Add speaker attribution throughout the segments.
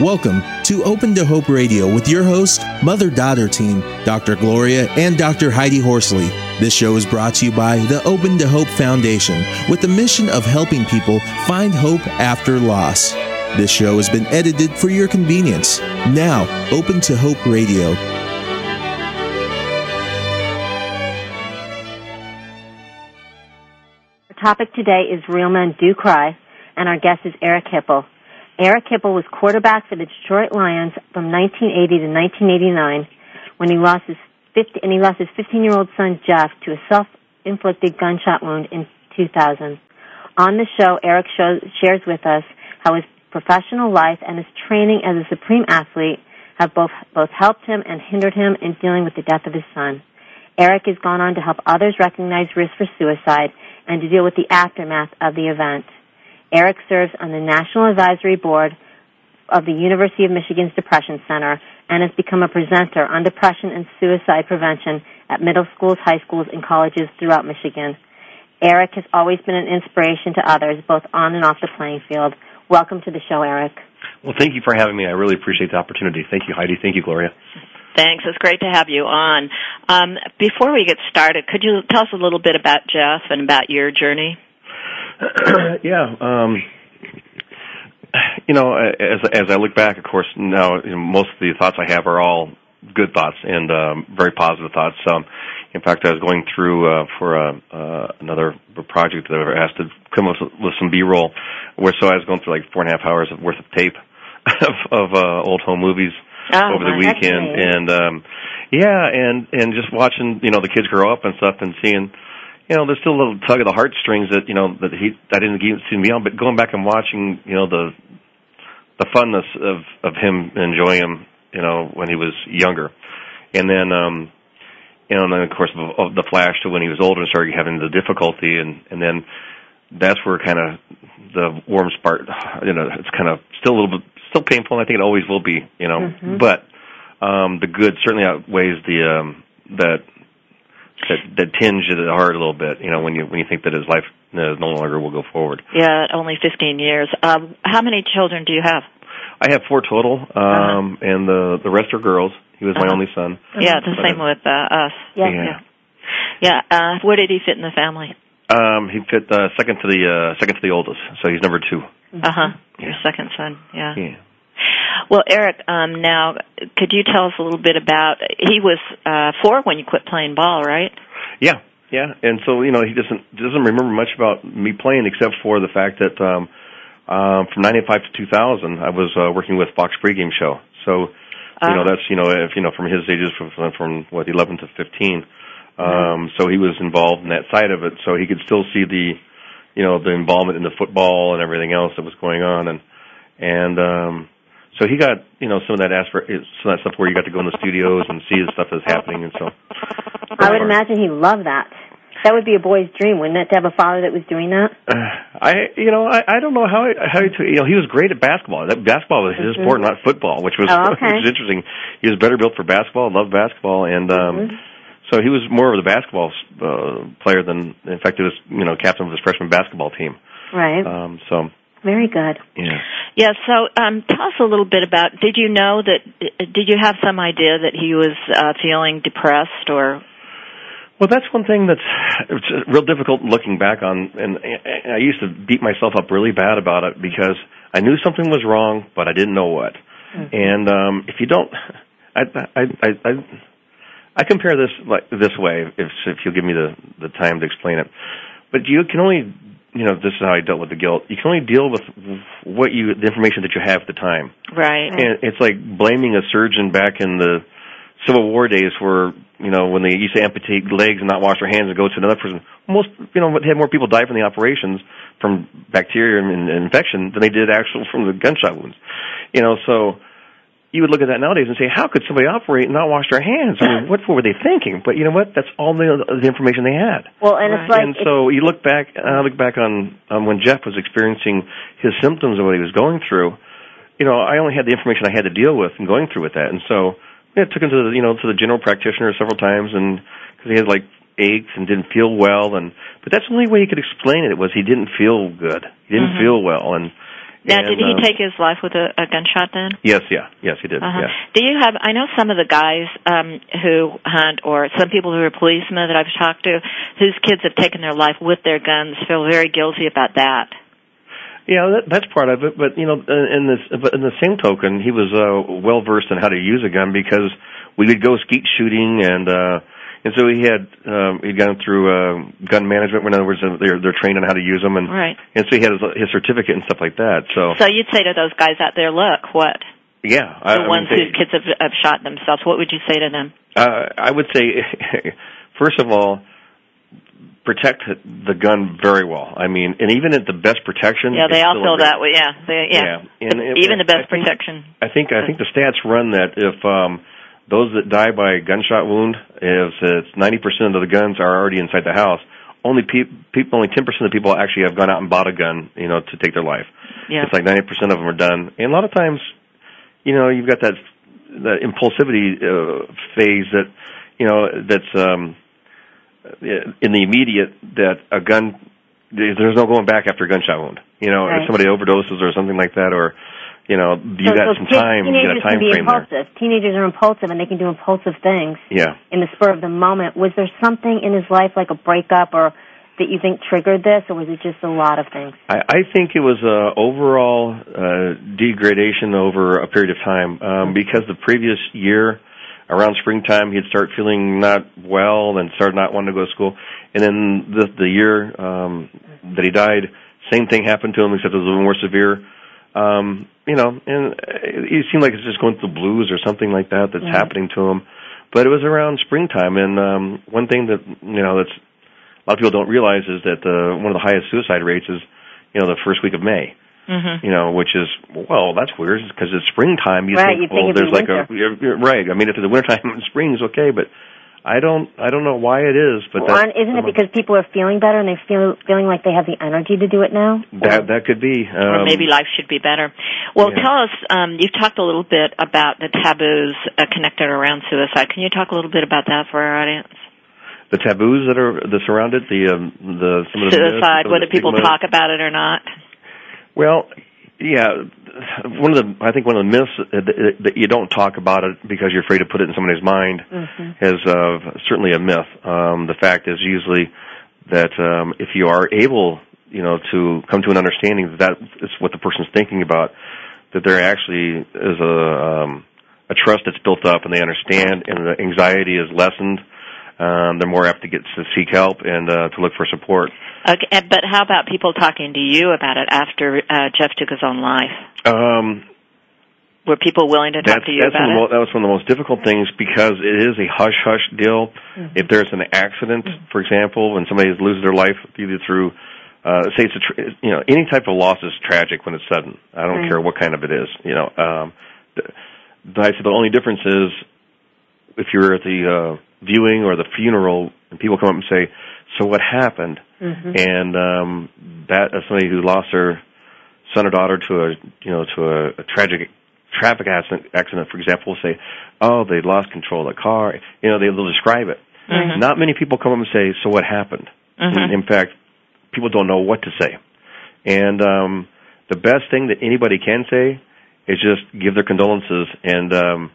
Speaker 1: Welcome to Open to Hope Radio with your host, mother daughter team, Dr. Gloria and Dr. Heidi Horsley. This show is brought to you by the Open to Hope Foundation with the mission of helping people find hope after loss. This show has been edited for your convenience. Now, Open to Hope Radio.
Speaker 2: Our topic today is Real Men Do Cry, and our guest is Eric Hipple. Eric Hipple was quarterback for the Detroit Lions from 1980 to 1989 when he lost his 50, and he lost his 15-year-old son Jeff to a self-inflicted gunshot wound in 2000. On the show, Eric shows, shares with us how his professional life and his training as a supreme athlete have both both helped him and hindered him in dealing with the death of his son. Eric has gone on to help others recognize risk for suicide and to deal with the aftermath of the event. Eric serves on the National Advisory Board of the University of Michigan's Depression Center and has become a presenter on depression and suicide prevention at middle schools, high schools, and colleges throughout Michigan. Eric has always been an inspiration to others, both on and off the playing field. Welcome to the show, Eric.
Speaker 3: Well, thank you for having me. I really appreciate the opportunity. Thank you, Heidi. Thank you, Gloria.
Speaker 4: Thanks. It's great to have you on. Um, before we get started, could you tell us a little bit about Jeff and about your journey?
Speaker 3: yeah. Um, you know, as as I look back, of course, now you know, most of the thoughts I have are all good thoughts and um, very positive thoughts. Um, in fact, I was going through uh, for a, uh, another project that I asked to come up with some B-roll, where so I was going through like four and a half hours of worth of tape of, of uh, old home movies
Speaker 2: oh,
Speaker 3: over the weekend, and um, yeah, and and just watching you know the kids grow up and stuff, and seeing you know, there's still a little tug of the heartstrings that you know that he I didn't get see me on, but going back and watching, you know, the the funness of of him enjoying him, you know, when he was younger, and then um, you know, and then of course of, of the flash to when he was older and started having the difficulty, and and then that's where kind of the warm spark, you know, it's kind of still a little bit still painful, and I think it always will be, you know,
Speaker 2: mm-hmm.
Speaker 3: but um, the good certainly outweighs the um, that that that tinge at the heart a little bit. You know, when you when you think that his life no longer will go forward.
Speaker 4: Yeah, only 15 years. Um, how many children do you have?
Speaker 3: I have four total, um, uh-huh. and the the rest are girls. He was uh-huh. my only son.
Speaker 4: Yeah, the same with uh, us.
Speaker 2: Yeah.
Speaker 3: Yeah.
Speaker 4: yeah. Uh, where did he fit in the family?
Speaker 3: Um, he fit uh, second to the uh, second to the oldest, so he's number 2
Speaker 4: Uh huh. Yeah. Your second son. Yeah.
Speaker 3: Yeah.
Speaker 4: Well, Eric, um, now could you tell us a little bit about? He was uh, four when you quit playing ball, right?
Speaker 3: Yeah, yeah. And so you know he doesn't doesn't remember much about me playing except for the fact that um, um, from '95 to 2000 I was uh, working with Fox pregame show. So you know
Speaker 4: Uh-huh.
Speaker 3: that's you know if you know from his ages from from what 11 to 15. Um, so he was involved in that side of it, so he could still see the, you know, the involvement in the football and everything else that was going on, and and um, so he got you know some of that aspir- some of that stuff where you got to go in the studios and see the stuff that's happening, and so.
Speaker 2: I would imagine he loved that. That would be a boy's dream, wouldn't it, to have a father that was doing that?
Speaker 3: Uh, I you know I I don't know how how he, you know he was great at basketball. That basketball was his
Speaker 2: Mhm.
Speaker 3: sport, not football, which was
Speaker 2: Oh, okay.
Speaker 3: which was interesting. He was better built for basketball, loved basketball, and um
Speaker 2: Mhm.
Speaker 3: so he was more of the basketball uh, player than in fact he was you know captain of his freshman basketball team.
Speaker 2: Right.
Speaker 3: Um so
Speaker 2: Very good.
Speaker 3: yeah.
Speaker 4: Yeah. So, um, tell us a little bit about. Did you know that? Did you have some idea that he was uh, feeling depressed or?
Speaker 3: Well, that's one thing that's it's real difficult looking back on, and I used to beat myself up really bad about it because I knew something was wrong, but I didn't know what.
Speaker 2: Mhm.
Speaker 3: And um, if you don't, I, I, I, I, I compare this like this way, if if you'll give me the the time to explain it. But you can only, you know, this is how I dealt with the guilt. You can only deal with what you, the information that you have at the time.
Speaker 4: Right.
Speaker 3: And it's like blaming a surgeon back in the Civil War days where, you know, when they used to amputate legs and not wash their hands and go to another person. Most, you know, had more people die from the operations from bacteria and, and infection than they did actual from the gunshot wounds. You know, so you would look at that nowadays and say, how could somebody operate and not wash their hands? I mean, what, what were they thinking? But you know what? That's all the, the information they had.
Speaker 2: Well, and it's like
Speaker 3: and so you look back, I look back on um, when Jeff was experiencing his symptoms of what he was going through. You know, I only had the information I had to deal with and going through with that, and so yeah, I took him to the you know to the general practitioner several times, and because he had like aches and didn't feel well, and but that's the only way he could explain it was he didn't feel good, he didn't
Speaker 4: Mhm.
Speaker 3: feel well, and
Speaker 4: Now,
Speaker 3: And,
Speaker 4: did he
Speaker 3: um,
Speaker 4: take his life with a, a gunshot then?
Speaker 3: Yes, yeah, yes, he did.
Speaker 4: Uh-huh.
Speaker 3: Yeah.
Speaker 4: Do you have? I know some of the guys um, who hunt, or some people who are policemen that I've talked to, whose kids have taken their life with their guns, feel very guilty about that.
Speaker 3: Yeah, that, that's part of it. But you know, uh, in this, but in the same token, he was uh, well versed in how to use a gun because we would go skeet shooting, and uh, and so he had um, he'd gone through uh, gun management. In other words, uh, they're they're trained on how to use them, and
Speaker 4: Right.
Speaker 3: and so he had his, his certificate and stuff like that. So,
Speaker 4: So you'd say to those guys out there, look, what
Speaker 3: yeah, I,
Speaker 4: the
Speaker 3: I
Speaker 4: ones
Speaker 3: say,
Speaker 4: whose kids have, have shot themselves? What would you say to them?
Speaker 3: uh, I would say, first of all. Protect the gun very well. I mean, and even at the best protection,
Speaker 4: Yeah, they all feel that way. Yeah, they, yeah.
Speaker 3: Yeah, and
Speaker 4: Even the
Speaker 3: I
Speaker 4: best
Speaker 3: think-
Speaker 4: protection.
Speaker 3: I think I think the stats run that if um, those that die by a gunshot wound, if it's ninety percent of the guns are already inside the house, only pe- people, only ten percent of the people actually have gone out and bought a gun, you know, to take their life.
Speaker 4: Yeah.
Speaker 3: It's like ninety percent of them are done, and a lot of times, you know, you've got that that impulsivity uh, phase that, you know, that's um, in the immediate that a gun. There's no going back after a gunshot wound. You know,
Speaker 2: Right.
Speaker 3: if somebody overdoses or something like that, or you know, you
Speaker 2: so,
Speaker 3: got
Speaker 2: so
Speaker 3: some
Speaker 2: kids-
Speaker 3: time, you
Speaker 2: Teenagers
Speaker 3: got a time
Speaker 2: can be
Speaker 3: frame there.
Speaker 2: impulsive. Teenagers are impulsive, and they can do impulsive things
Speaker 3: Yeah.
Speaker 2: in the spur of the moment. Was there something in his life, like a breakup, or that you think triggered this, or was it just a lot of things?
Speaker 3: I, I think it was uh, overall uh, degradation over a period of time um, because the previous year, around springtime, he'd start feeling not well and start not wanting to go to school. And then the, the year um, that he died, same thing happened to him, except it was a little more severe. Um, you know, and it seemed like it's just going through the blues or something like that that's
Speaker 2: Mhm.
Speaker 3: happening to him. But it was around springtime, and um, one thing that you know that's a lot of people don't realize is that uh, one of the highest suicide rates is, you know, the first week of May.
Speaker 4: Mm-hmm.
Speaker 3: You know, which is well, that's weird because it's springtime. You
Speaker 2: Right,
Speaker 3: think,
Speaker 2: think
Speaker 3: well, there's like a you're, you're right. I mean, if it's the wintertime in spring is okay, but I don't, I don't know why it is, but
Speaker 2: Well,
Speaker 3: that,
Speaker 2: aren't- isn't it because people are feeling better and they feel feeling like they have the energy to do it now?
Speaker 3: that that could be, um,
Speaker 4: or maybe life should be better. Well,
Speaker 3: yeah.
Speaker 4: tell us. Um, you've talked a little bit about the taboos uh, connected around suicide. Can you talk a little bit about that for our audience?
Speaker 3: the taboos that are that surround it, the um, the some of the myths,
Speaker 4: Suicide,
Speaker 3: some of
Speaker 4: whether
Speaker 3: the
Speaker 4: people
Speaker 3: stigma.
Speaker 4: talk about it or not.
Speaker 3: Well, yeah, one of the I think one of the myths that, you don't talk about it because you're afraid to put it in somebody's mind
Speaker 2: Mm-hmm.
Speaker 3: is uh, certainly a myth. Um, the fact is usually that um, if you are able, you know, to come to an understanding that that is what the person's thinking about, that there actually is a um, a trust that's built up and they understand, and the anxiety is lessened. Um, they're more apt to get to seek help and uh, to look for support.
Speaker 4: Okay, but how about people talking to you about it after uh, Jeff took his own life?
Speaker 3: Um,
Speaker 4: Were people willing to talk to you about
Speaker 3: one of the,
Speaker 4: it?
Speaker 3: mo- that was one of the most difficult things because it is a hush hush deal. If there's an accident, for example, when somebody loses their life either through, uh, say it's a, tr- you know, any type of loss is tragic when it's sudden. I don't
Speaker 2: Right.
Speaker 3: care what kind of it is. You know, um, the, the, I said the only difference is if you're at the uh, viewing or the funeral and people come up and say, "So what happened?"
Speaker 2: Mm-hmm.
Speaker 3: and um, that as somebody who lost their son or daughter to a you know to a, a tragic traffic accident, accident, for example, will say, "Oh, they lost control of the car." You know, they, they'll describe it.
Speaker 4: Mhm.
Speaker 3: Not many people come up and say, "So what happened?"
Speaker 4: Mhm.
Speaker 3: In, in fact, people don't know what to say. And um, the best thing that anybody can say is just give their condolences and um,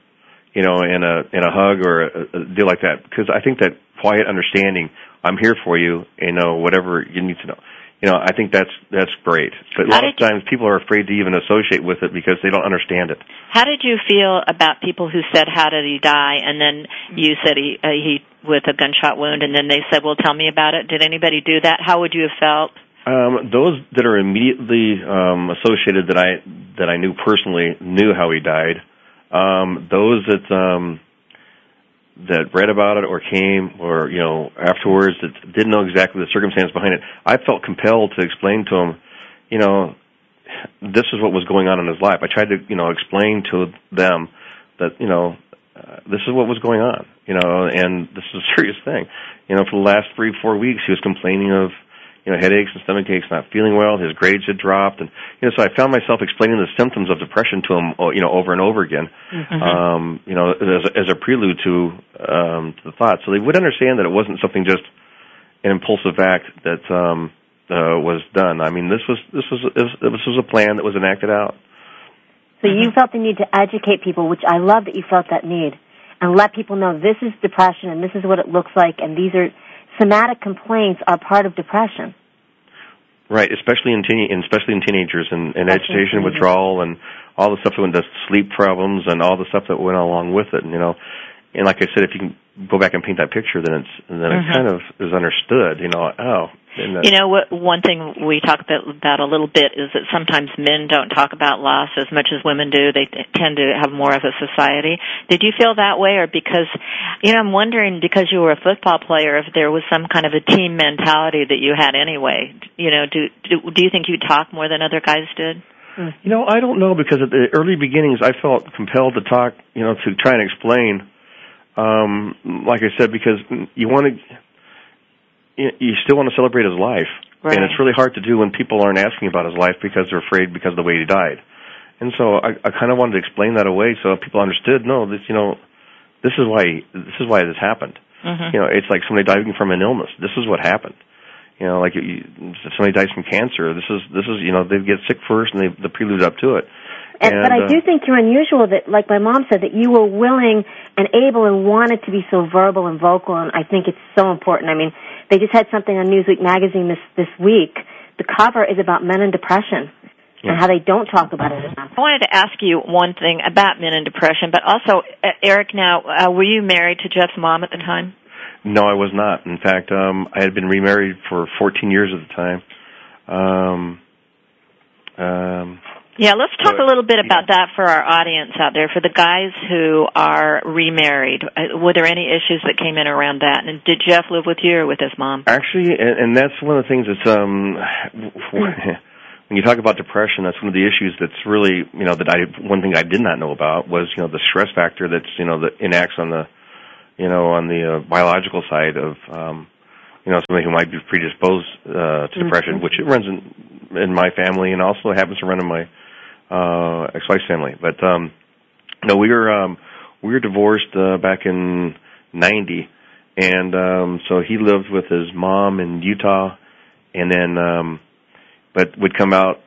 Speaker 3: you know, in a in a hug or a, a deal like that. Because I think that quiet understanding, I'm here for you. You know, whatever you need to know. You know, I think that's that's great. But a lot of times people are afraid to even associate with it because they don't understand it.
Speaker 4: How did you feel about people who said, "How did he die?" and then you said he uh, he with a gunshot wound, and then they said, "Well, tell me about it." Did anybody do that? How would you have felt?
Speaker 3: Um, those that are immediately um, associated that I that I knew personally knew how he died. Um, those that um, that read about it or came or you know afterwards that didn't know exactly the circumstance behind it, I felt compelled to explain to them, you know, this is what was going on in his life. I tried to you know explain to them that you know uh, this is what was going on, you know, and this is a serious thing. You know, for the last three four weeks, he was complaining of you know, headaches and stomach aches, not feeling well. His grades had dropped, and you know, so I found myself explaining the symptoms of depression to him, oh, you know, over and over again.
Speaker 4: Mm-hmm.
Speaker 3: Um, you know, as, a- as a prelude to um, to the thought, so they would understand that it wasn't something just an impulsive act that um, uh, was done. I mean, this was this was this was a plan that was enacted out.
Speaker 2: So you felt the need to educate people, which I love that you felt that need, and let people know this is depression and this is what it looks like, and these are somatic complaints are part of depression.
Speaker 3: Right, especially in teen, especially in teenagers and, and agitation,
Speaker 2: teenagers.
Speaker 3: withdrawal, and all the stuff that went to sleep problems and all the stuff that went along with it. And, you know, and like I said, if you can go back and paint that picture, then it's then
Speaker 4: Mhm.
Speaker 3: it kind of is understood. You know, oh,
Speaker 4: You know, what, one thing we talk about, about a little bit is that sometimes men don't talk about loss as much as women do. They t- tend to have more of a society. Did you feel that way, or because, you know, I'm wondering because you were a football player, if there was some kind of a team mentality that you had anyway. You know, do do, do you think you talk more than other guys did?
Speaker 3: You know, I don't know because at the early beginnings, I felt compelled to talk. You know, to try and explain. Um, like I said, because you want to, you, still want to celebrate his life,
Speaker 4: Right.
Speaker 3: and it's really hard to do when people aren't asking about his life because they're afraid because of the way he died. And so I, I kind of wanted to explain that away so people understood. No, this, you know, this is why this is why this happened.
Speaker 4: Mm-hmm.
Speaker 3: You know, it's like somebody dying from an illness. This is what happened. You know, like you, somebody dies from cancer, this is this is you know they get sick first and they the prelude up to it.
Speaker 2: And, but I
Speaker 3: uh,
Speaker 2: do think you're unusual that, like my mom said, that you were willing and able and wanted to be so verbal and vocal, and I think it's so important. I mean, they just had something on Newsweek magazine this this week. The cover is about men and depression and how they don't talk about it enough.
Speaker 4: I wanted to ask you one thing about men and depression, but also, uh, Eric, now, uh, were you married to Jeff's mom at the time?
Speaker 3: No, I was not. In fact, um, I had been remarried for 14 years at the time. Um, um,
Speaker 4: Yeah, let's talk a little bit about that for our audience out there. For the guys who are remarried, uh, were there any issues that came in around that? And did Jeff live with you or with his mom?
Speaker 3: actually, and, and that's one of the things that's um, when you talk about depression, that's one of the issues that's really you know that I one thing I did not know about was you know the stress factor that's you know that enacts on the you know on the uh, biological side of um, you know somebody who might be predisposed uh, to depression, which it runs in in my family and also happens to run in my uh, ex-wife's family. But um, no, we were um, we were divorced uh, back in '90, and um, so he lived with his mom in Utah, and then um, but would come out.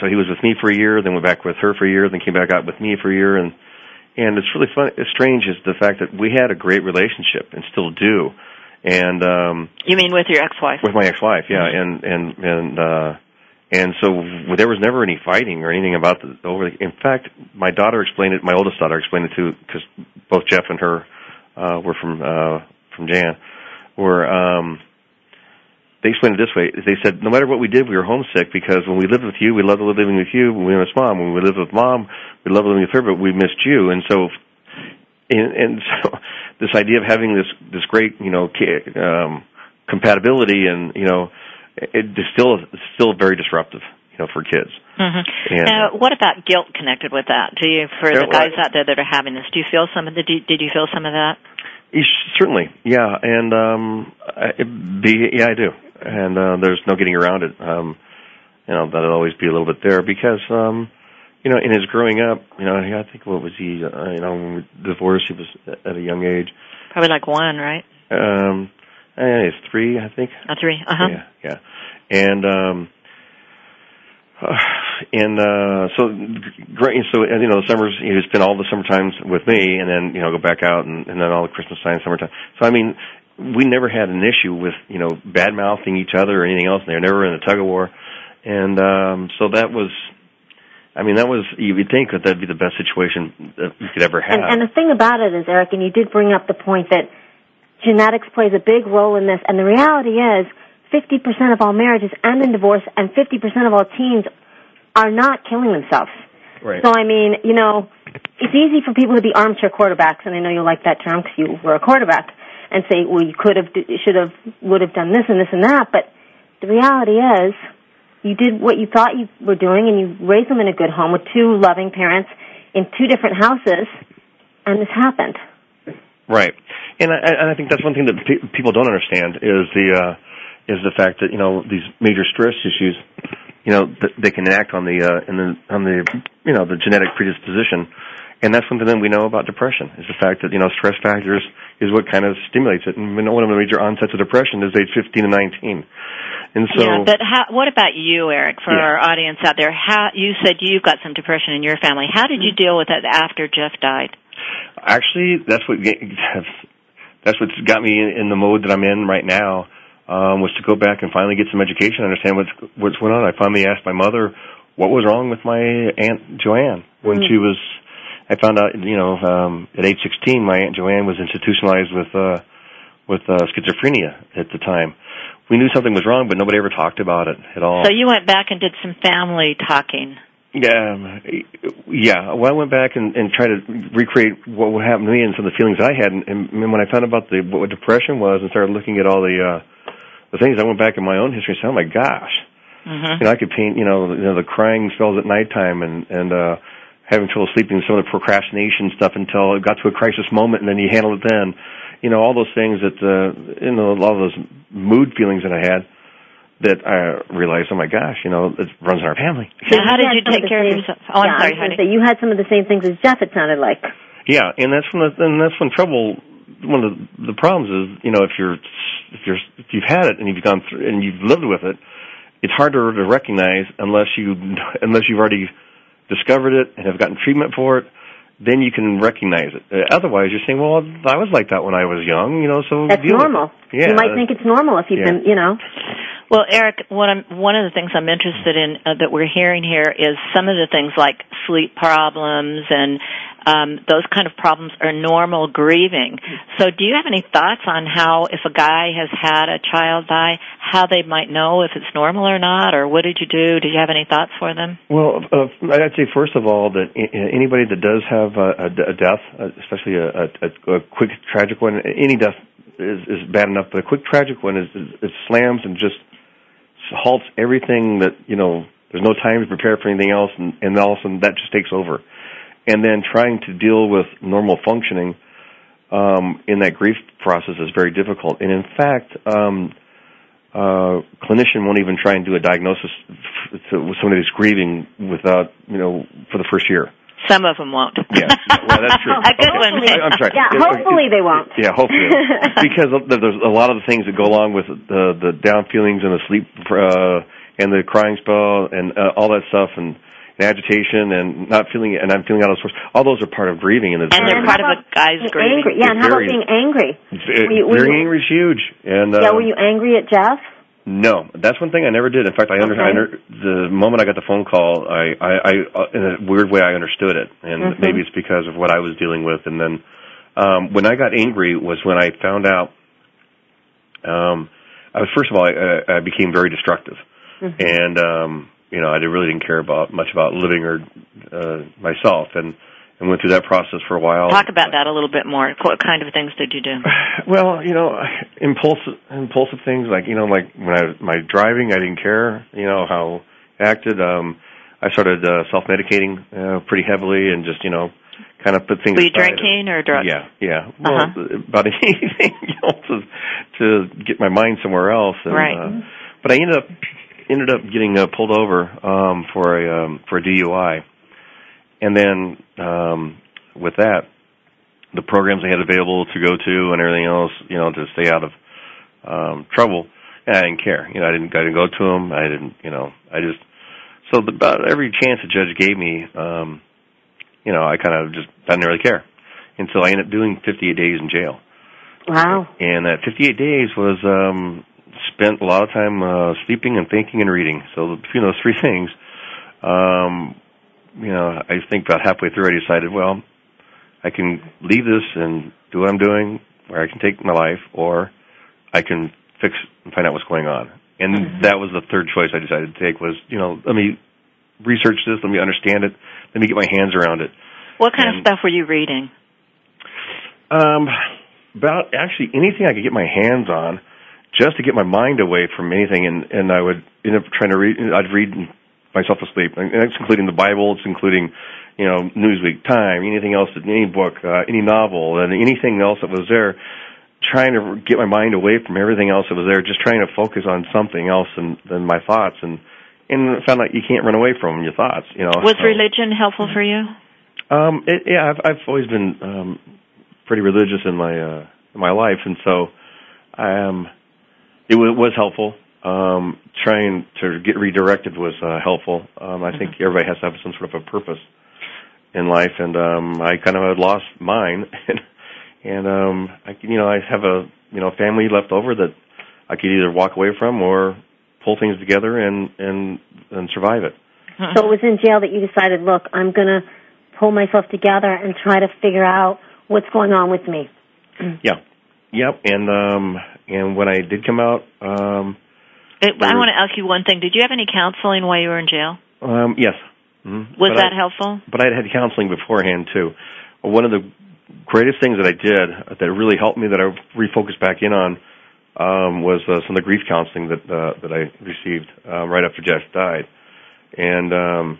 Speaker 3: So he was with me for a year, then went back with her for a year, then came back out with me for a year, and and it's really fun. It's strange is the fact that we had a great relationship and still do, and um,
Speaker 4: You mean with your ex-wife?
Speaker 3: with my ex-wife, yeah, and and and uh, and so there was never any fighting or anything about the over. The, in fact, my daughter explained it. My oldest daughter explained it too, because both Jeff and her uh, were from uh, from Jan. Were um, they explained it this way? They said no matter what we did, we were homesick because when we lived with you, we loved living with you. When we missed mom, when we lived with mom, we loved living with her, but we missed you. And so, and, and so, this idea of having this this great you know um, compatibility and you know it is still still very disruptive you know for kids.
Speaker 4: hmm
Speaker 3: And-
Speaker 4: now, what about guilt connected with that? Do you, for the guys out there that are having this, do you feel some of the? Did you feel some of that?
Speaker 3: Certainly, yeah, and um, it be yeah, I do, and uh, there's no getting around it. Um, you know, that'll always be a little bit there because, um, you know, in his growing up, you know, I think what was he? Uh, you know, when we divorced, he was at a young age.
Speaker 4: Probably like one, right?
Speaker 3: Um, eh, he's three, I think.
Speaker 4: A three. Uh huh.
Speaker 3: Yeah, yeah, and um, uh, and uh, so great. So you know, the summers he would spend all the summer times with me, and then you know go back out, and, and then all the Christmas time, summertime. So I mean, we never had an issue with you know bad mouthing each other or anything else. They were never in a tug of war, and um, so that was. I mean, that was you would think that that'd be the best situation that you could ever have.
Speaker 2: And, and the thing about it is, Eric, and you did bring up the point that genetics plays a big role in this, and the reality is 50% of all marriages end in divorce, and 50% of all teens are not killing themselves.
Speaker 3: right.
Speaker 2: So, I mean, you know, it's easy for people to be armchair quarterbacks, and I know you like that term because you were a quarterback, and say, well, you could have, should have, would have done this and this and that, but the reality is, you did what you thought you were doing, and you raised them in a good home with two loving parents in two different houses, and this happened.
Speaker 3: Right, and I, and I think that's one thing that pe- people don't understand is the uh, is the fact that you know these major stress issues, you know, th- they can act on the uh, in the on the you know the genetic predisposition, and that's something that we know about depression is the fact that you know stress factors is what kind of stimulates it. And one of the major onsets of depression is age 15 to 19. And so,
Speaker 4: yeah, but how, what about you, Eric? For
Speaker 3: Yeah.
Speaker 4: our audience out there, how you said you've got some depression in your family. How did you deal with it after Jeff died?
Speaker 3: Actually, that's what that's what's got me in, in the mode that I'm in right now. Um, was to go back and finally get some education, understand what's what's going on. I finally asked my mother what was wrong with my aunt Joanne when
Speaker 2: Mm.
Speaker 3: she was. I found out, you know, um, at age 16, my aunt Joanne was institutionalized with uh, with uh, schizophrenia at the time. We knew something was wrong, but nobody ever talked about it at all.
Speaker 4: So you went back and did some family talking.
Speaker 3: Yeah, um, yeah. Well, I went back and, and tried to recreate what would happen to me and some of the feelings I had. And, and when I found out about the what depression was and started looking at all the uh, the things, I went back in my own history and said, "Oh my gosh!"
Speaker 4: hmm
Speaker 3: You know, I could paint. You know, you know the crying spells at nighttime and and uh, having trouble sleeping, some of the procrastination stuff until it got to a crisis moment, and then you handle it then. You know, all those things that uh, you know, a lot of those mood feelings that I had. That I realized, oh my gosh, you know, it runs in our family.
Speaker 4: So how did you take care of yourself? Oh, I'm
Speaker 2: yeah,
Speaker 4: sorry,
Speaker 2: was gonna say, you had some of the same things as Jeff. It sounded like.
Speaker 3: Yeah, and that's when the, and that's when trouble. One of the, the problems is, you know, if you're if you're if you've had it and you've gone through and you've lived with it, it's harder to recognize unless you unless you've already discovered it and have gotten treatment for it. Then you can recognize it. Uh, otherwise, you're saying, "Well, I was like that when I was young," you know. So
Speaker 2: That's normal.
Speaker 3: Yeah,
Speaker 2: you might think it's normal if you've
Speaker 3: yeah.
Speaker 2: been, you know.
Speaker 4: Well, Eric, one of the things I'm interested in uh, that we're hearing here is some of the things like sleep problems and um, those kind of problems are normal grieving. So, do you have any thoughts on how, if a guy has had a child die, how they might know if it's normal or not, or what did you do? Do you have any thoughts for them?
Speaker 3: Well, uh, I'd say first of all that anybody that does have a, a, death, uh, especially a, a, a quick tragic one, any death is, is bad enough, but a quick tragic one is, is it slams and just halts everything that you know. There's no time to prepare for anything else, and, and all of a sudden that just takes over. And then trying to deal with normal functioning um, in that grief process is very difficult. And in fact, um, uh, clinician won't even try and do a diagnosis f- to, with somebody who's grieving without, you know, for the first year.
Speaker 4: Some of them won't.
Speaker 3: Yeah, well, that's true.
Speaker 4: a good
Speaker 3: Okay.
Speaker 4: one.
Speaker 3: I- I'm sorry.
Speaker 2: Yeah,
Speaker 3: It- it-
Speaker 2: hopefully they won't.
Speaker 3: Yeah, hopefully. because there's a lot of the things that go along with the the down feelings and the sleep uh, and the crying spell and uh, all that stuff and, and agitation and not feeling and I'm feeling out of sorts. All those are part of grieving and it's
Speaker 4: And they're part of a guy's grieving.
Speaker 2: angry. Yeah, and how about being angry?
Speaker 3: it's- it-
Speaker 2: Were you- were
Speaker 3: being
Speaker 2: you-
Speaker 3: angry is huge. And uh,
Speaker 2: yeah, were you angry at Jeff?
Speaker 3: No, that's one thing I never did. In fact, I under,
Speaker 2: Okay.
Speaker 3: I under the moment I got the phone call, I, I, I uh, in a weird way, I understood it, and
Speaker 2: Mhm.
Speaker 3: maybe it's because of what I was dealing with. And then, um, when I got angry was when I found out. Um, I was first of all, I, I became very destructive,
Speaker 2: Mhm.
Speaker 3: and um, you know, I really didn't care about much about living or uh, myself, and and went through that process for a while.
Speaker 4: Talk about that a little bit more. What kind of things did you do?
Speaker 3: Well, you know, impulsive impulsive things like you know, like when I my driving, I didn't care. You know how I acted. Um, I started uh, self medicating uh, pretty heavily and just you know, kind of put things.
Speaker 4: Were you
Speaker 3: aside.
Speaker 4: drinking or drugs?
Speaker 3: Yeah, yeah. Well,
Speaker 4: Uh-huh.
Speaker 3: about anything to to get my mind somewhere else. And,
Speaker 4: Right.
Speaker 3: Uh, but I ended up ended up getting uh, pulled over um, for a um, for a DUI, and then um, with that, the programs they had available to go to and everything else, you know, to stay out of um, trouble. And I didn't care. You know, I didn't. I didn't go to them. I didn't. You know, I just. So the, about every chance the judge gave me, um, you know, I kind of just I didn't really care until I ended up doing 58 days in jail.
Speaker 2: Wow.
Speaker 3: And that 58 days was um, spent a lot of time uh, sleeping and thinking and reading. So between those three things, um, you know, I think about halfway through I decided, well, I can leave this and do what I'm doing, where I can take my life, or I can fix and find out what's going on. And
Speaker 2: Mm-hmm.
Speaker 3: that was the third choice I decided to take was, you know, let me research this, let me understand it, let me get my hands around it.
Speaker 4: What kind of stuff were you reading?
Speaker 3: Um, about actually anything I could get my hands on, just to get my mind away from anything, and and I would end up trying to read. I'd read myself to sleep, and that's including the Bible. It's including, you know, Newsweek, Time, anything else, any book, uh, any novel, and anything else that was there. Trying to get my mind away from everything else that was there, just trying to focus on something else than than my thoughts, and and found out you can't run away from your thoughts. You know,
Speaker 4: Was
Speaker 3: so,
Speaker 4: religion helpful for you?
Speaker 3: Um, it, yeah, I've I've always been um, pretty religious in my uh, in my life, and so I um, it w- was helpful. Um, trying to get redirected was uh, helpful. Um, I mm-hmm. think everybody has to have some sort of a purpose in life, and um, I kind of had lost mine, and and um, I you know I have a you know family left over that I could either walk away from or pull things together and and and survive it.
Speaker 2: So it was in jail that you decided, look, I'm going to pull myself together and try to figure out what's going on with me.
Speaker 3: yeah. Yep. And um and when I did come out um
Speaker 4: it, I want to ask you one thing. Did you have any counseling while you were in jail?
Speaker 3: Um yes.
Speaker 4: Mm-hmm. Was but that I, helpful?
Speaker 3: But I had counseling beforehand too. One of the greatest things that I did that really helped me that I refocused back in on um, was uh, some of the grief counseling that uh, that I received uh, right after Jeff died, and um,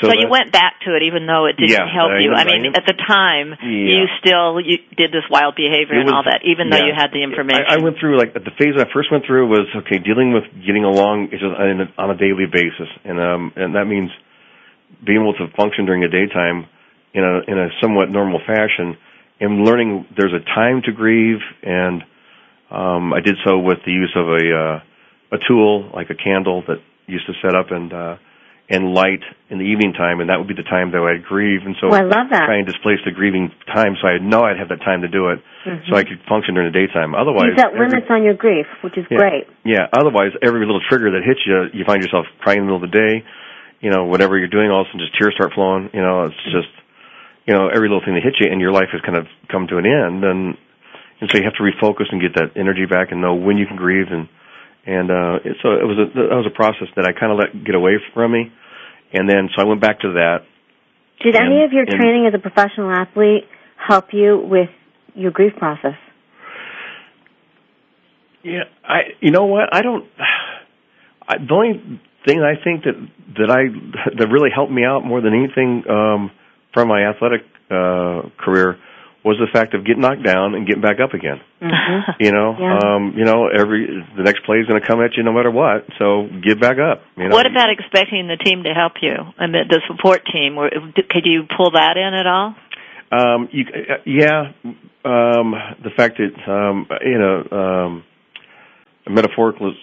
Speaker 4: so, so you went back to it, even though it didn't
Speaker 3: yeah,
Speaker 4: help
Speaker 3: I,
Speaker 4: you.
Speaker 3: I,
Speaker 4: I mean,
Speaker 3: I,
Speaker 4: at the time,
Speaker 3: yeah.
Speaker 4: you still you did this wild behavior
Speaker 3: it
Speaker 4: and all that, even
Speaker 3: yeah.
Speaker 4: though you had the information.
Speaker 3: I, went through like the phase I first went through was okay, dealing with getting along just on a, on a daily basis, and um, and that means being able to function during the daytime in a in a somewhat normal fashion, and learning there's a time to grieve, and um, I did so with the use of a uh, a tool like a candle that used to set up and. uh and light in the evening time, and that would be the time that I'd grieve. And so
Speaker 2: oh, I love that.
Speaker 3: try and displace the grieving time, so I know I'd have that time to do it, mm-hmm. so I could function during the daytime. Otherwise,
Speaker 2: you set limits on your grief, which is
Speaker 3: yeah,
Speaker 2: great.
Speaker 3: Yeah. Otherwise, every little trigger that hits you, you find yourself crying in the middle of the day. You know, whatever you're doing, all of a sudden just tears start flowing. You know, it's just, you know, every little thing that hits you, and your life has kind of come to an end, and and so you have to refocus and get that energy back and know when you can grieve and and uh so it was a that was a process that I kind of let get away from me and then, so I went back to that.
Speaker 2: Did
Speaker 3: and,
Speaker 2: any of your training as a professional athlete help you with your grief process?
Speaker 3: Yeah, I. You know what? I don't. I, the only thing I think that that I that really helped me out more than anything um, from my athletic uh, career was the fact of getting knocked down and getting back up again.
Speaker 2: Mm-hmm.
Speaker 3: You know,
Speaker 2: yeah.
Speaker 3: um, you know, every the next play is going to come at you no matter what. So get back up. You know?
Speaker 4: What about expecting the team to help you? I mean, the support team. Could you pull that in at all?
Speaker 3: Um, you, uh, yeah, um, the fact that um, you know, um, metaphorical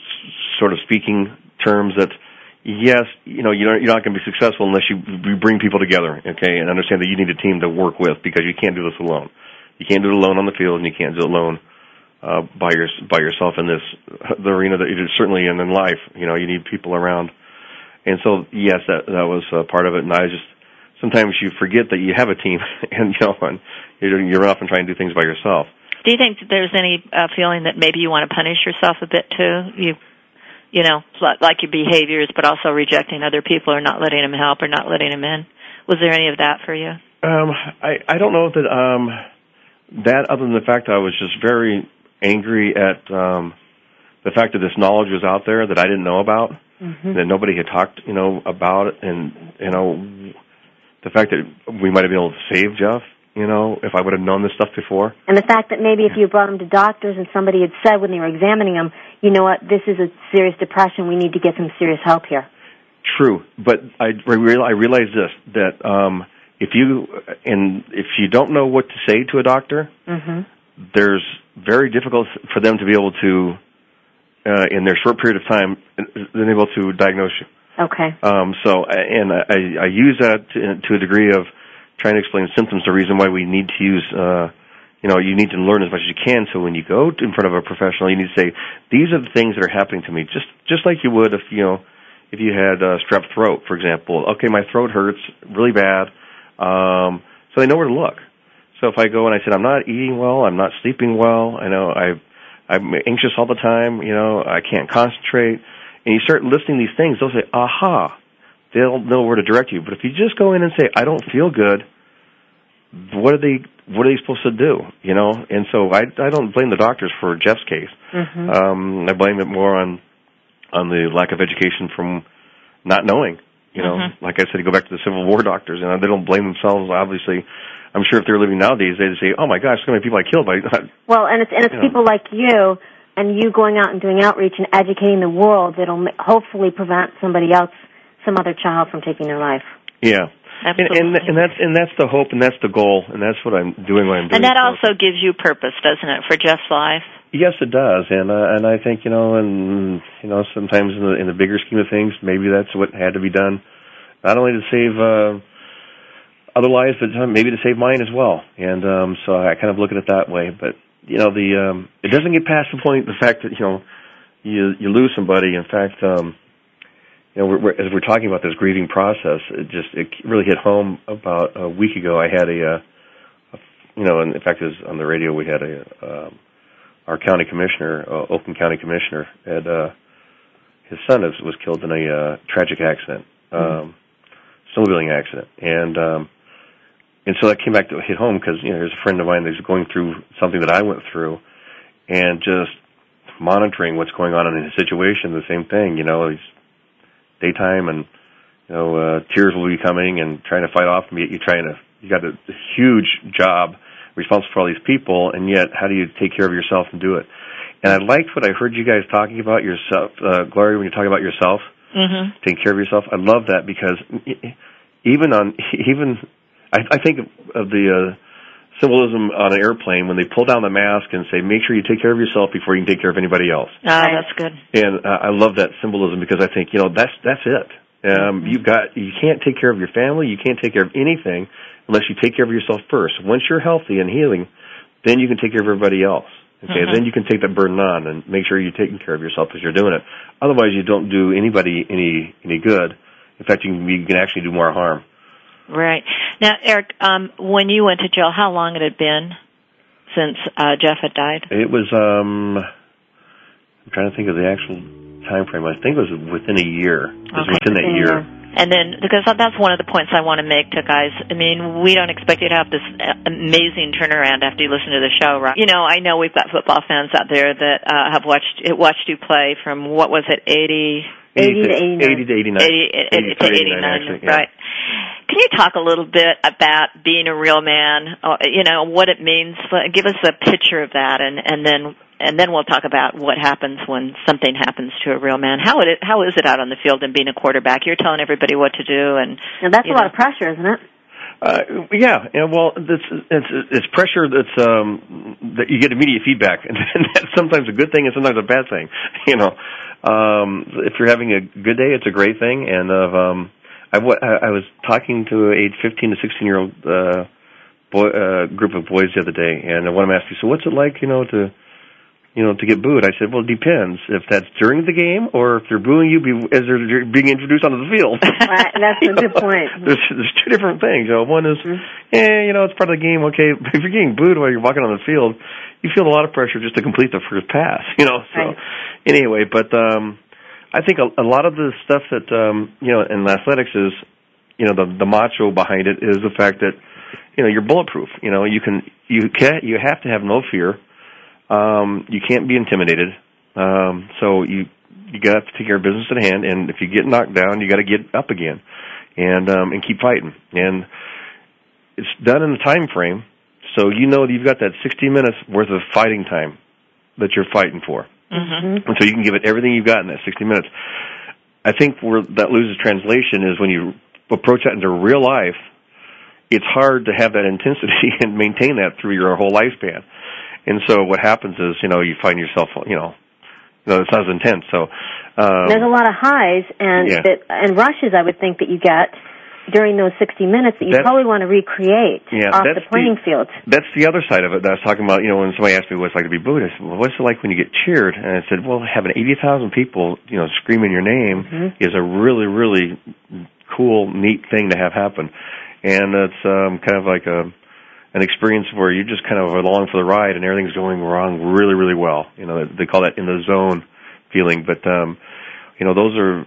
Speaker 3: sort of speaking terms that yes, you know, you're not going to be successful unless you, you bring people together, okay, and understand that you need a team to work with because you can't do this alone. You can't do it alone on the field, and you can't do it alone uh, by your by yourself in this the arena that you're certainly in in life. You know, you need people around, and so yes, that that was uh, part of it. And I just sometimes you forget that you have a team, and you know, and you're, you're off and trying to do things by yourself.
Speaker 4: Do you think there's any uh, feeling that maybe you want to punish yourself a bit too? You you know, like your behaviors, but also rejecting other people or not letting them help or not letting them in. Was there any of that for you?
Speaker 3: Um, I I don't know that um that other than the fact that I was just very angry at um the fact that this knowledge was out there that I didn't know about,
Speaker 2: mm-hmm.
Speaker 3: that nobody had talked, you know, about it, and you know, the fact that we might have been able to save Jeff you know, if I would have known this stuff before.
Speaker 2: And the fact that maybe if you brought him to doctors and somebody had said when they were examining him, you know what, this is a serious depression, we need to get some serious help here.
Speaker 3: True, but I, I realize this, that um, if you, and if you don't know what to say to a doctor,
Speaker 2: mm-hmm.
Speaker 3: there's very difficult for them to be able to, uh, in their short period of time, then able to diagnose you.
Speaker 2: Okay.
Speaker 3: Um, so, and I, I use that to, to a degree of, trying to explain symptoms, the reason why we need to use, uh, you know, you need to learn as much as you can. So when you go in front of a professional, you need to say, these are the things that are happening to me, just just like you would if you know, if you had uh, strep throat, for example. Okay, my throat hurts really bad, um, so they know where to look. So if I go and I said I'm not eating well, I'm not sleeping well, I know I I'm anxious all the time, you know, I can't concentrate, and you start listing these things, they'll say, aha, they'll know where to direct you. But if you just go in and say, "I don't feel good," what are they? What are they supposed to do? You know. And so I I don't blame the doctors for Jeff's case.
Speaker 2: Mm-hmm.
Speaker 3: Um, I blame it more on on the lack of education from not knowing. You know,
Speaker 4: mm-hmm.
Speaker 3: like I said, you go back to the Civil War doctors, and they don't blame themselves. Obviously, I'm sure if they're living nowadays, they'd say, "Oh my gosh, so many people I killed by."
Speaker 2: well, and it's and it's people know. like you and you going out and doing outreach and educating the world that'll hopefully prevent somebody else some other child from taking their life.
Speaker 3: Yeah.
Speaker 4: Absolutely.
Speaker 3: And, and and that's and that's the hope and that's the goal and that's what I'm doing. What I'm doing.
Speaker 4: And that
Speaker 3: for.
Speaker 4: also gives you purpose, doesn't it, for Jeff's life?
Speaker 3: Yes, it does, and uh, and I think you know, and you know, sometimes in the in the bigger scheme of things, maybe that's what had to be done, not only to save uh, other lives, but maybe to save mine as well. And um, so I kind of look at it that way. But you know, the um, it doesn't get past the point the fact that you know you you lose somebody. In fact, um, you know, we're, we're, as we're talking about this grieving process, it just it really hit home about a week ago. I had a, uh, a you know, and in fact, it was on the radio. We had a um, our county commissioner, uh, Oakland County commissioner, had uh, his son was, was killed in a uh, tragic accident, um, snowmobiling accident, and um, and so that came back to hit home because you know there's a friend of mine that's going through something that I went through, and just monitoring what's going on in his situation, the same thing. You know, he's daytime and you know uh, tears will be coming and trying to fight off. You you trying to you got a, a huge job responsible for all these people, and yet how do you take care of yourself and do it? And I liked what I heard you guys talking about yourself, uh, Gloria, when you talk about yourself,
Speaker 4: Mm-hmm.
Speaker 3: taking care of yourself. I love that because even on even I, I think of the uh, symbolism on an airplane when they pull down the mask and say, "Make sure you take care of yourself before you can take care of anybody else."
Speaker 4: Ah,
Speaker 2: Right.
Speaker 4: that's good.
Speaker 3: And uh, I love that symbolism because I think you know that's that's it. Um, you've got you can't take care of your family, you can't take care of anything unless you take care of yourself first. Once you're healthy and healing, then you can take care of everybody else. Okay,
Speaker 4: Mhm.
Speaker 3: then you can take that burden on and make sure you're taking care of yourself as you're doing it. Otherwise, you don't do anybody any any good. In fact, you can, you can actually do more harm.
Speaker 4: Right. Now, Eric, um, when you went to jail, how long had it been since uh, Jeff had died?
Speaker 3: It was um, I'm trying to think of the actual time frame. I think it was within a year. It was
Speaker 4: Okay.
Speaker 3: within that year.
Speaker 4: And then, because that's one of the points I want to make to guys. I mean, we don't expect you to have this uh, amazing turnaround after you listen to the show, right? You know, I know we've got football fans out there that uh, have watched watched you play from what was it, eighty
Speaker 2: 80 to 89.
Speaker 3: 80 to 89.
Speaker 4: 80,
Speaker 3: 80
Speaker 4: to 89,
Speaker 3: actually, yeah.
Speaker 4: right. Can you talk a little bit about being a real man? Uh, you know what it means. Give us a picture of that, and and then and then we'll talk about what happens when something happens to a real man. How it how is it out on the field and being a quarterback? You're telling everybody what to do, and
Speaker 2: Now that's a
Speaker 4: you
Speaker 2: lot
Speaker 4: know.
Speaker 2: of pressure, isn't it?
Speaker 3: Uh, yeah, yeah. Well, it's it's it's pressure that's um that you get immediate feedback, and that's sometimes a good thing and sometimes a bad thing. You know, um, if you're having a good day, it's a great thing. And of um, I, wa- I I was talking to a 15 to 16 year old uh, boy uh, group of boys the other day, and one of them asked me, "So what's it like, you know, to you know, to get booed?" I said, "Well, it depends if that's during the game or if they're booing you be, as they're being introduced onto the field."
Speaker 2: Right, that's a good
Speaker 3: know,
Speaker 2: point.
Speaker 3: There's there's two different things. You know, one is,
Speaker 2: Mhm.
Speaker 3: eh, you know, it's part of the game. Okay, but if you're getting booed while you're walking on the field, you feel a lot of pressure just to complete the first pass. You know, so
Speaker 2: Right.
Speaker 3: anyway, but um, I think a, a lot of the stuff that um, you know in athletics is, you know, the the macho behind it is the fact that you know you're bulletproof. You know, you can you can you have to have no fear. Um, you can't be intimidated. Um, so you you got to take care of business at hand, and if you get knocked down, you got to get up again, and um, and keep fighting. And it's done in a time frame, so you know that you've got that 60 minutes worth of fighting time that you're fighting for,
Speaker 4: hmm
Speaker 3: and so you can give it everything you've got in that 60 minutes. I think where that loses translation is when you approach that into real life. It's hard to have that intensity and maintain that through your whole lifespan. And so what happens is, you know, you find yourself, you know, you know, it's not as intense. So, um,
Speaker 2: There's a lot of highs and
Speaker 3: Yeah.
Speaker 2: that, and rushes. I would think that you get during those 60 minutes that you
Speaker 3: That's-
Speaker 2: probably want to recreate
Speaker 3: Yeah,
Speaker 2: off the playing
Speaker 3: the-
Speaker 2: field.
Speaker 3: that's the other side of it that I was talking about. You know, when somebody asked me what it's like to be said, "Well, what's it like when you get cheered?" And I said, "Well, having eighty thousand people, you know, screaming your name
Speaker 2: Mhm.
Speaker 3: is a really, really cool, neat thing to have happen." And it's um, kind of like a an experience where you're just kind of along for the ride and everything's going wrong really, really well. You know, they call that in the zone feeling. But um, you know, those are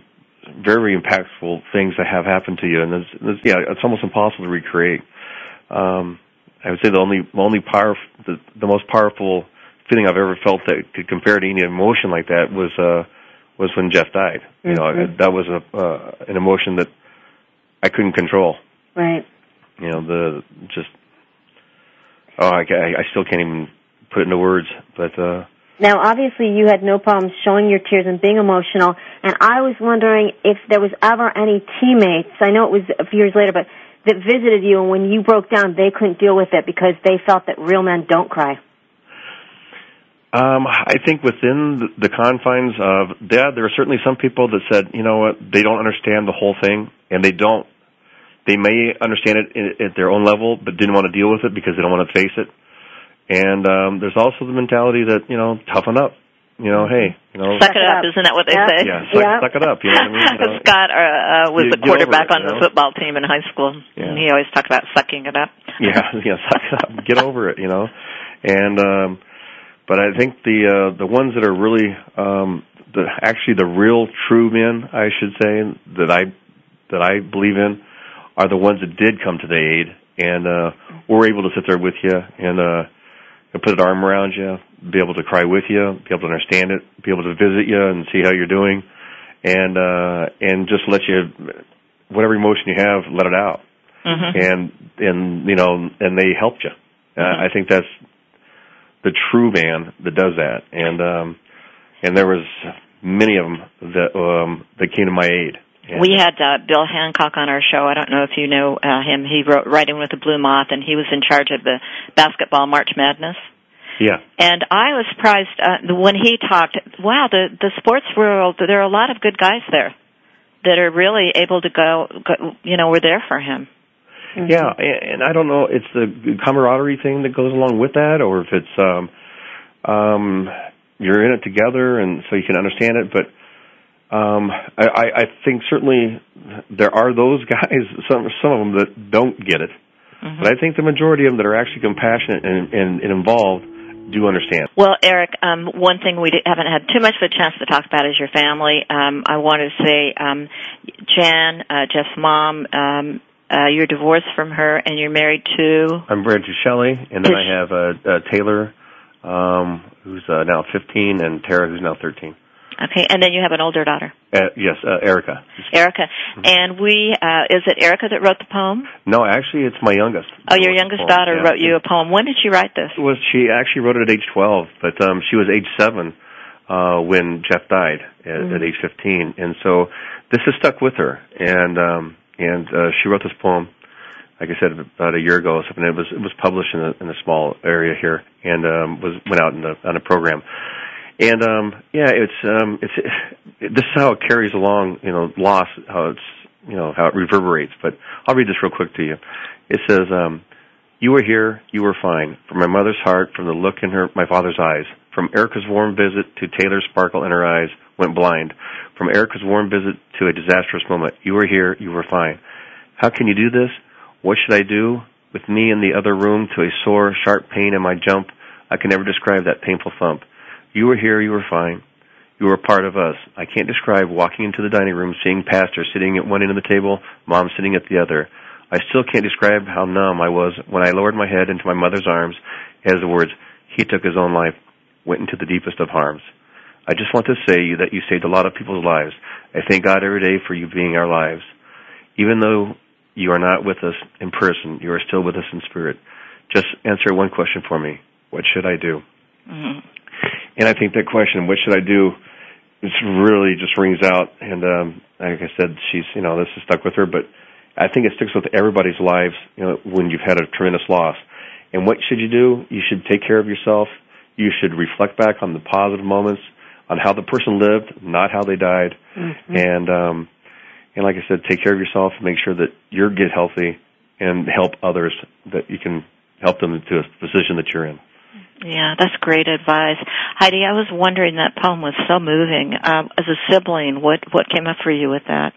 Speaker 3: very impactful things that have happened to you, and it's, it's, yeah, it's almost impossible to recreate. Um, I would say the only the only power the, the most powerful feeling I've ever felt that could compare to any emotion like that was uh was when Jeff died. You know,
Speaker 2: Mhm.
Speaker 3: that was a uh, an emotion that I couldn't control.
Speaker 2: Right.
Speaker 3: You know, the just oh, I, I still can't even put it into words. But uh
Speaker 2: Now, obviously, you had no problems showing your tears and being emotional, and I was wondering if there was ever any teammates. I know it was a few years later, but that visited you, and when you broke down, they couldn't deal with it because they felt that real men don't cry?
Speaker 3: Um, I think within the confines of yeah, there are certainly some people that said, you know what, they don't understand the whole thing, and they don't. They may understand it at their own level, but didn't want to deal with it because they don't want to face it. And um, there's also the mentality that you know, toughen up. You know, hey, you know,
Speaker 4: suck it up. Isn't that what they
Speaker 2: yeah.
Speaker 4: say?
Speaker 3: Yeah, suck,
Speaker 2: yeah.
Speaker 3: suck it up. You know what I mean? You know?
Speaker 4: Scott uh, uh, was
Speaker 3: You
Speaker 4: the quarterback
Speaker 3: it,
Speaker 4: on the
Speaker 3: know?
Speaker 4: football team in high school,
Speaker 3: Yeah.
Speaker 4: and he always talked about sucking it up.
Speaker 3: yeah, yeah, suck it up, get over it, you know. And um but I think the uh the ones that are really um the actually the real true men, I should say, that I that I believe in are the ones that did come to the aid and uh were able to sit there with you and uh and put an arm around you, be able to cry with you, be able to understand it, be able to visit you and see how you're doing and uh and just let you whatever emotion you have, let it out
Speaker 4: hmm
Speaker 3: and and you know and they helped you. Uh,
Speaker 4: Mhm.
Speaker 3: I think that's the true man that does that, and um, and there was many of them that um, that came to my aid. And,
Speaker 4: We had uh, Bill Hancock on our show. I don't know if you know uh, him. He wrote Riding with the Blue Moth, and he was in charge of the basketball March Madness.
Speaker 3: yeah,
Speaker 4: And I was surprised uh, when he talked. Wow, the the sports world. There are a lot of good guys there that are really able to go. go you know, were there for him.
Speaker 3: yeah, and, and I don't know. It's the camaraderie thing that goes along with that, or if it's um, um, you're in it together, and so you can understand it. But um, I, I I think certainly there are those guys, some some of them that don't get it.
Speaker 4: Mhm.
Speaker 3: But I think the majority of them that are actually compassionate and, and, and involved do understand.
Speaker 4: Well, Eric, um, one thing we haven't had too much of a chance to talk about is your family. Um, I want to say, um, Jan, uh, Jeff's mom, um, uh, you're divorced from her and you're married to.
Speaker 3: I'm married to Shelley, and then
Speaker 4: Is-
Speaker 3: I have uh, uh, Taylor, um, who's uh, now 15, and Tara, who's now 13.
Speaker 4: Okay, and then you have an older daughter,
Speaker 3: Uh, yes, uh, Erica.
Speaker 4: Erica. And we, uh, is it Erica that wrote the poem?
Speaker 3: No, actually, it's my youngest.
Speaker 4: Oh, your youngest daughter
Speaker 3: Yeah.
Speaker 4: wrote you a poem. When did she write this?
Speaker 3: Was she actually wrote it at age 12, but um, she was age seven uh, when Jeff died at,
Speaker 4: Mm-hmm.
Speaker 3: at age 15, and so this has stuck with her. And um, and uh, she wrote this poem, like I said, about a year ago. or Something it was it was published in a, in a small area here, and um, was went out in a, on a program. And um, yeah, it's um, it's it, this is how it carries along. You know, loss, how it's you know how it reverberates. But I'll read this real quick to you. It says. Um, you were here, you were fine. From my mother's heart, from the look in her my father's eyes. From Erica's warm visit to Taylor's sparkle in her eyes, went blind. From Erica's warm visit to a disastrous moment. You were here, you were fine. How can you do this? What should I do? With me in the other room to a sore, sharp pain in my jump, I can never describe that painful thump. You were here, you were fine. You were a part of us. I can't describe walking into the dining room, seeing Pastor sitting at one end of the table, Mom sitting at the other. I still can't describe how numb I was when I lowered my head into my mother's arms as the words, he took his own life, went into the deepest of harms. I just want to say that you saved a lot of people's lives. I thank God every day for you being our lives. Even though you are not with us in person, you are still with us in spirit. Just answer one question for me. What should I do?
Speaker 4: Mhm.
Speaker 3: And I think that question, what should I do, it's really just rings out. And um, like I said, she's, you know, this has stuck with her, but I think it sticks with everybody's lives, you know, when you've had a tremendous loss. And what should you do? You should take care of yourself. You should reflect back on the positive moments, on how the person lived, not how they died.
Speaker 2: Mhm.
Speaker 3: And um, and like I said, take care of yourself. Make sure that you get healthy, and help others that you can help them to a position that you're in.
Speaker 4: Yeah, that's great advice, Heidi. I was wondering that poem was so moving. Um, as a sibling, what what came up for you with that?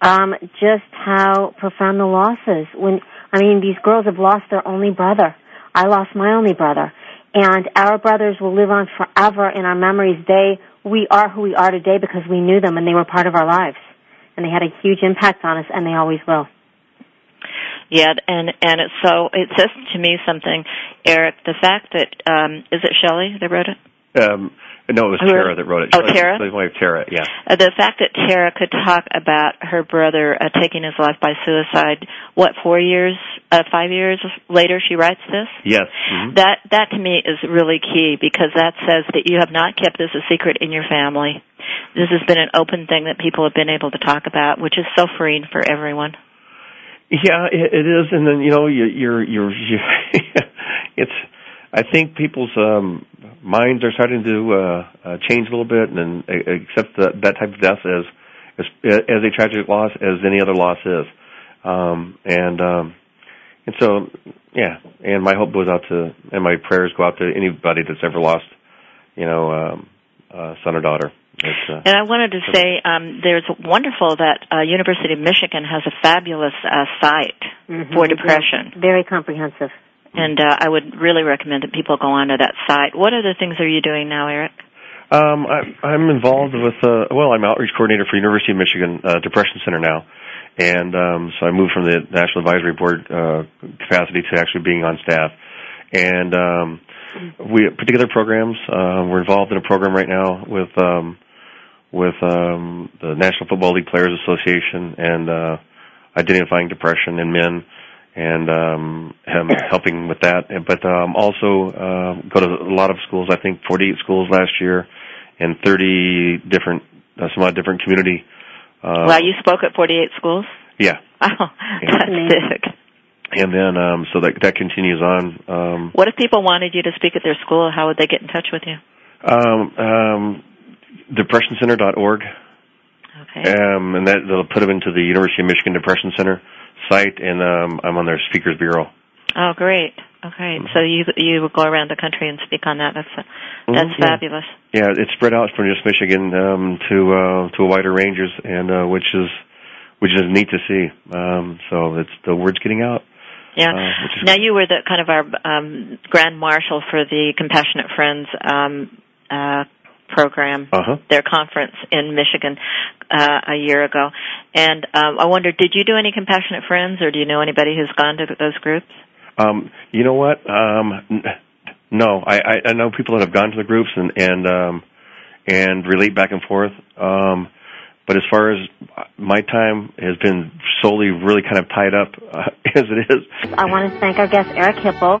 Speaker 2: um, just how profound the loss is. When I mean, these girls have lost their only brother. I lost my only brother, and our brothers will live on forever in our memories. They, we are who we are today because we knew them and they were part of our lives, and they had a huge impact on us, and they always will.
Speaker 4: Yeah, and and it's so it says to me something, Eric. The fact that um, is it Shelley that wrote it?
Speaker 3: Um, no, it was
Speaker 4: Who
Speaker 3: Tara that wrote it.
Speaker 4: Oh,
Speaker 3: Shelley-
Speaker 4: Tara?
Speaker 3: Shelley's wife, Tara. Yeah.
Speaker 4: Uh, the fact that Tara could talk about her brother uh, taking his life by suicide. What four years, uh, five years later, she writes this.
Speaker 3: Yes. Mhm.
Speaker 4: That that to me is really key because that says that you have not kept this a secret in your family. This has been an open thing that people have been able to talk about, which is so freeing for everyone.
Speaker 3: Yeah, it, it is, and then you know you, you're you're you, it's. I think people's um, minds are starting to uh, uh, change a little bit, and, and accept that that type of death as as, as a tragic loss as any other loss is. Um, and um, and so, yeah. And my hope goes out to, and my prayers go out to anybody that's ever lost, you know, um, uh, son or daughter.
Speaker 4: Uh, and I wanted to say, um, there's wonderful that uh, University of Michigan has a fabulous uh, site mm-hmm. for depression.
Speaker 2: Very comprehensive.
Speaker 4: And uh, I would really recommend that people go onto that site. What other things are you doing now, Eric?
Speaker 3: Um, I, I'm involved with, uh, well, I'm outreach coordinator for University of Michigan uh, Depression Center now. And um, so I moved from the National Advisory Board uh, capacity to actually being on staff. And um, we put together programs. Uh, we're involved in a program right now with um, with um, the National Football League Players Association and uh, identifying depression in men and um, helping with that. But um, also uh, go to a lot of schools. I think 48 schools last year, and 30 different uh, some odd different community
Speaker 4: uh, wow, you spoke at 48 schools?
Speaker 3: Yeah.
Speaker 4: Oh, that's big.
Speaker 3: And then, um, so that that continues on. Um,
Speaker 4: what if people wanted you to speak at their school? How would they get in touch with you?
Speaker 3: Um, um, depressioncenter.org.
Speaker 4: Okay.
Speaker 3: Um, and that they'll put them into the University of Michigan Depression Center site, and um, I'm on their speakers bureau.
Speaker 4: Oh, great. Okay, so you you go around the country and speak on that. That's mm-hmm, that's mm-hmm, fabulous.
Speaker 3: Yeah. yeah, it's spread out from just Michigan um, to uh, to a wider ranges, and uh, which is which is neat to see. Um, so it's the word's getting out.
Speaker 4: Yeah. Uh, now you were the kind of our um, grand marshal for the Compassionate Friends um, uh, program,
Speaker 3: uh-huh.
Speaker 4: their conference in Michigan uh, a year ago, and um, I wonder, did you do any Compassionate Friends, or do you know anybody who's gone to those groups?
Speaker 3: Um, you know what? Um, no, I, I, I know people that have gone to the groups and and um, and relate back and forth. Um, but as far as my time has been solely really kind of tied up uh, as it is.
Speaker 2: I want to thank our guest Eric Hipple.